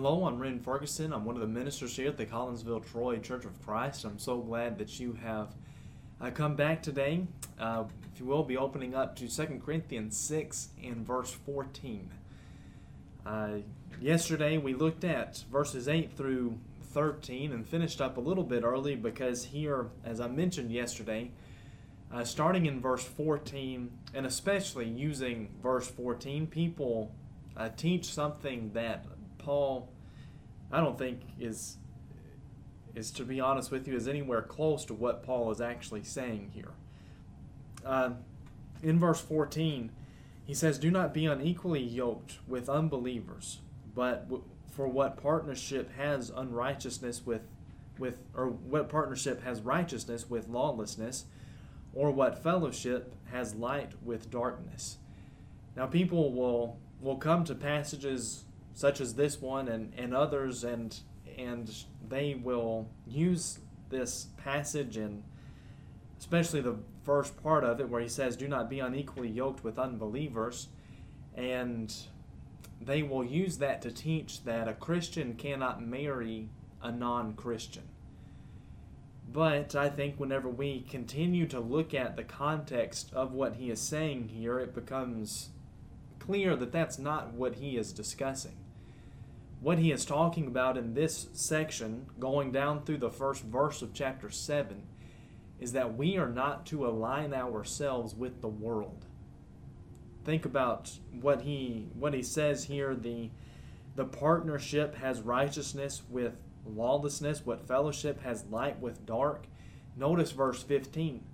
Hello, I'm Ren Ferguson. I'm one of the ministers here at the Collinsville Troy Church of Christ. I'm so glad that you have uh, come back today. Uh, if you will, be opening up to 2 Corinthians 6 and verse 14. Uh, yesterday we looked at verses 8 through 13 and finished up a little bit early because here, as I mentioned yesterday, uh, starting in verse 14 and especially using verse 14, people uh, teach something that Paul, I don't think is is to be honest with you, is anywhere close to what Paul is actually saying here. Uh, in verse 14, he says, "Do not be unequally yoked with unbelievers, but for what partnership has unrighteousness with with or what partnership has righteousness with lawlessness, or what fellowship has light with darkness." Now, people will will come to passages such as this one and, and others, and and they will use this passage and especially the first part of it where he says, "Do not be unequally yoked with unbelievers," and they will use that to teach that a Christian cannot marry a non-Christian. But I think whenever we continue to look at the context of what he is saying here, it becomes clear that that's not what he is discussing what he is talking about in this section, going down through the first verse of chapter 7, is that we are not to align ourselves with the world. Think about what he what he says here the the partnership has righteousness with lawlessness, what fellowship has light with dark. Notice verse 15.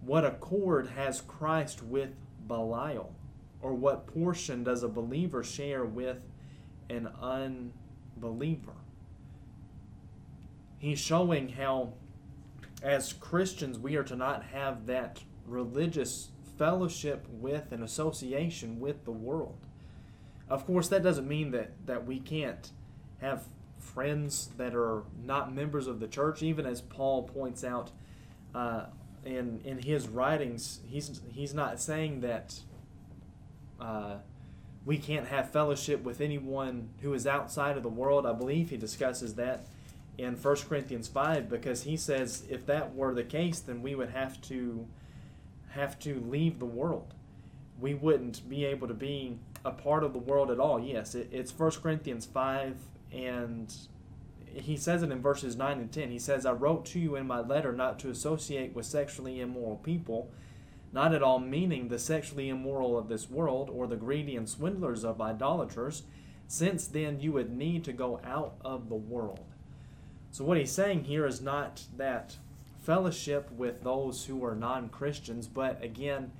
What accord has Christ with Belial? Or what portion does a believer share with an unbeliever. He's showing how, as Christians, we are to not have that religious fellowship with and association with the world. Of course, that doesn't mean that, that we can't have friends that are not members of the church, even as Paul points out uh, in, in his writings. He's, he's not saying that. Uh, we can't have fellowship with anyone who is outside of the world. I believe he discusses that in 1 Corinthians 5 because he says if that were the case then we would have to have to leave the world. We wouldn't be able to be a part of the world at all. Yes, it, it's 1 Corinthians 5 and he says it in verses 9 and 10. He says, I wrote to you in my letter not to associate with sexually immoral people not at all meaning the sexually immoral of this world or the greedy and swindlers of idolaters, since then you would need to go out of the world. So, what he's saying here is not that fellowship with those who are non Christians, but again,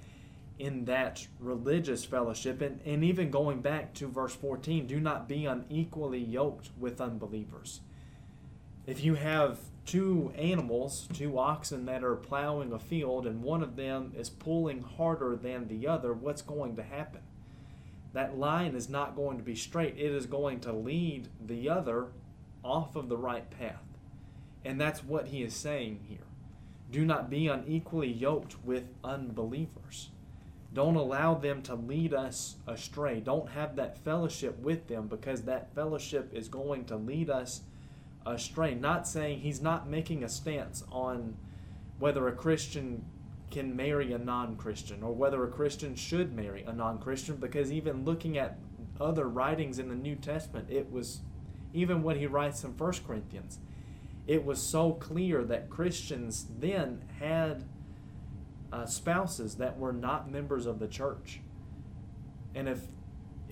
in that religious fellowship, and, and even going back to verse 14, do not be unequally yoked with unbelievers. If you have two animals, two oxen that are plowing a field, and one of them is pulling harder than the other, what's going to happen? That line is not going to be straight. It is going to lead the other off of the right path. And that's what he is saying here. Do not be unequally yoked with unbelievers. Don't allow them to lead us astray. Don't have that fellowship with them because that fellowship is going to lead us astray. Not saying he's not making a stance on whether a Christian can marry a non Christian or whether a Christian should marry a non Christian, because even looking at other writings in the New Testament, it was even what he writes in 1 Corinthians, it was so clear that Christians then had uh, spouses that were not members of the church. And if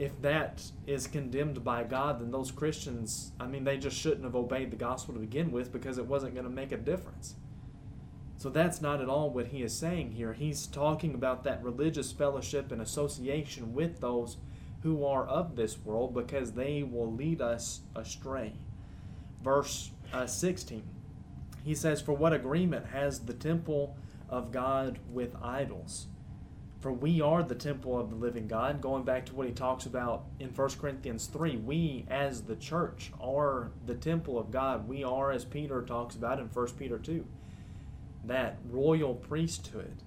if that is condemned by God, then those Christians, I mean, they just shouldn't have obeyed the gospel to begin with because it wasn't going to make a difference. So that's not at all what he is saying here. He's talking about that religious fellowship and association with those who are of this world because they will lead us astray. Verse uh, 16, he says, For what agreement has the temple of God with idols? For we are the temple of the living God. Going back to what he talks about in 1 Corinthians 3, we as the church are the temple of God. We are, as Peter talks about in 1 Peter 2, that royal priesthood,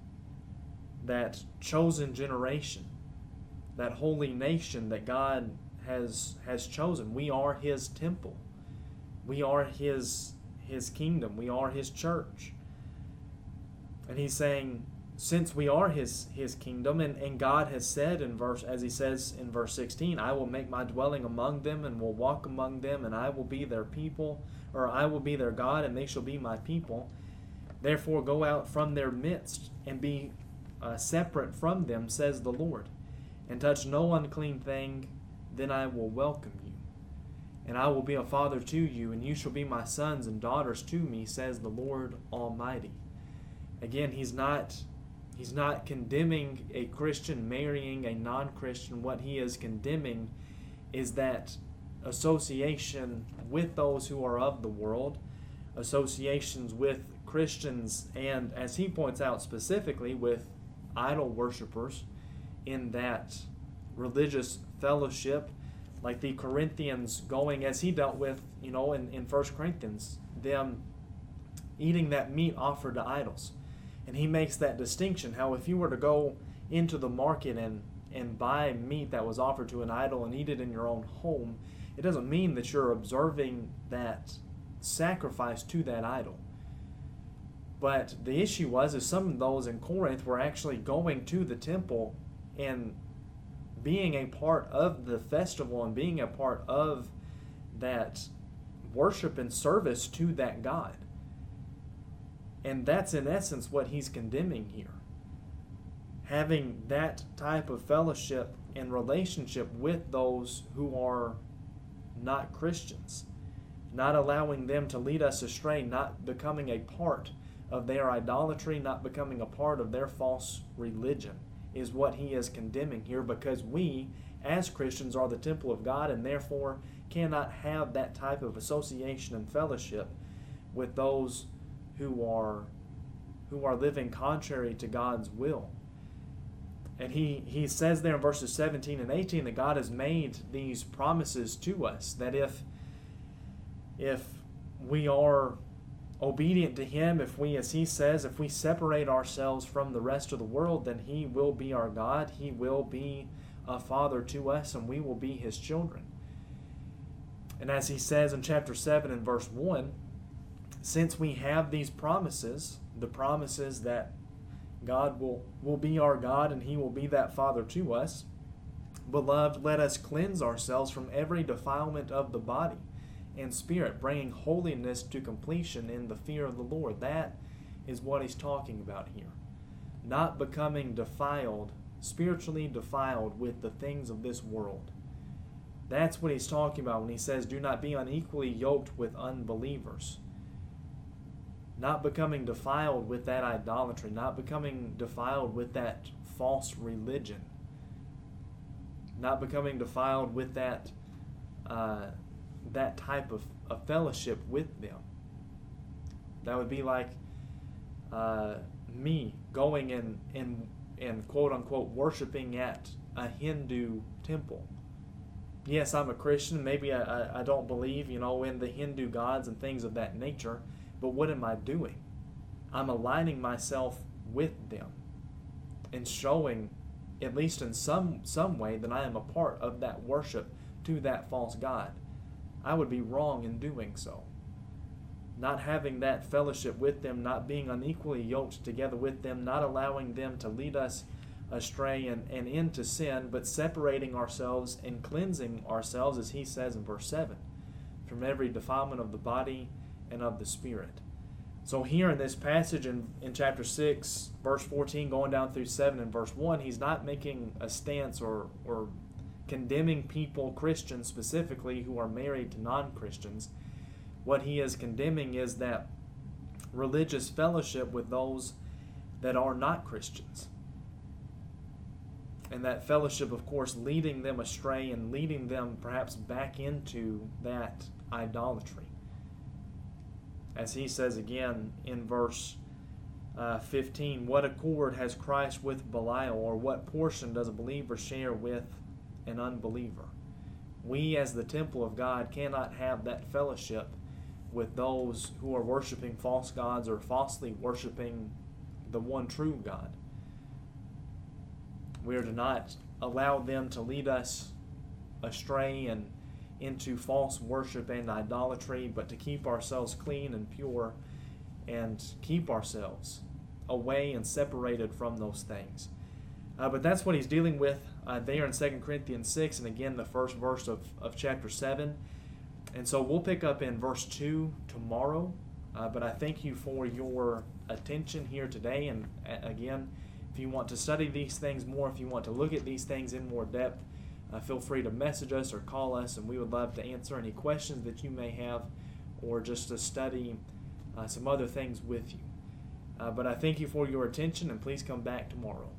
that chosen generation, that holy nation that God has has chosen. We are his temple. We are his his kingdom. We are his church. And he's saying, since we are his his kingdom, and, and God has said in verse as he says in verse 16, I will make my dwelling among them and will walk among them, and I will be their people, or I will be their God, and they shall be my people. Therefore go out from their midst and be uh, separate from them, says the Lord, and touch no unclean thing, then I will welcome you. And I will be a father to you, and you shall be my sons and daughters to me, says the Lord Almighty. Again, he's not he's not condemning a Christian marrying a non-Christian. What he is condemning is that association with those who are of the world, associations with Christians, and as he points out specifically, with idol worshippers in that religious fellowship, like the Corinthians going as he dealt with, you know, in, in 1 Corinthians, them eating that meat offered to idols. And he makes that distinction how if you were to go into the market and, and buy meat that was offered to an idol and eat it in your own home, it doesn't mean that you're observing that sacrifice to that idol. But the issue was is some of those in Corinth were actually going to the temple and being a part of the festival and being a part of that worship and service to that God. And that's in essence what he's condemning here. Having that type of fellowship and relationship with those who are not Christians, not allowing them to lead us astray, not becoming a part of their idolatry, not becoming a part of their false religion, is what he is condemning here because we, as Christians, are the temple of God and therefore cannot have that type of association and fellowship with those who are who are living contrary to God's will. And he, he says there in verses 17 and 18 that God has made these promises to us that if if we are obedient to him, if we, as he says, if we separate ourselves from the rest of the world, then he will be our God. He will be a father to us, and we will be his children. And as he says in chapter 7 and verse 1, since we have these promises, the promises that God will, will be our God and he will be that father to us, beloved, let us cleanse ourselves from every defilement of the body and spirit, bringing holiness to completion in the fear of the Lord. That is what he's talking about here. Not becoming defiled, spiritually defiled with the things of this world. That's what he's talking about when he says, Do not be unequally yoked with unbelievers. Not becoming defiled with that idolatry, not becoming defiled with that false religion, not becoming defiled with that. Uh, that type of, of fellowship with them. That would be like uh, me going and, and, and quote unquote worshiping at a Hindu temple. Yes, I'm a Christian. Maybe I, I, I don't believe, you know, in the Hindu gods and things of that nature. But what am I doing? I'm aligning myself with them and showing, at least in some some way, that I am a part of that worship to that false god. I would be wrong in doing so. Not having that fellowship with them, not being unequally yoked together with them, not allowing them to lead us astray and, and into sin, but separating ourselves and cleansing ourselves, as he says in verse 7, from every defilement of the body and of the spirit. So, here in this passage in, in chapter 6, verse 14, going down through 7 and verse 1, he's not making a stance or, or condemning people, Christians specifically, who are married to non Christians. What he is condemning is that religious fellowship with those that are not Christians. And that fellowship, of course, leading them astray and leading them perhaps back into that idolatry. As he says again in verse uh, 15, what accord has Christ with Belial, or what portion does a believer share with an unbeliever. We, as the temple of God, cannot have that fellowship with those who are worshiping false gods or falsely worshiping the one true God. We are to not allow them to lead us astray and into false worship and idolatry, but to keep ourselves clean and pure and keep ourselves away and separated from those things. Uh, but that's what he's dealing with uh, there in 2 Corinthians 6, and again, the first verse of, of chapter 7. And so we'll pick up in verse 2 tomorrow. Uh, but I thank you for your attention here today. And uh, again, if you want to study these things more, if you want to look at these things in more depth, uh, feel free to message us or call us, and we would love to answer any questions that you may have or just to study uh, some other things with you. Uh, but I thank you for your attention, and please come back tomorrow.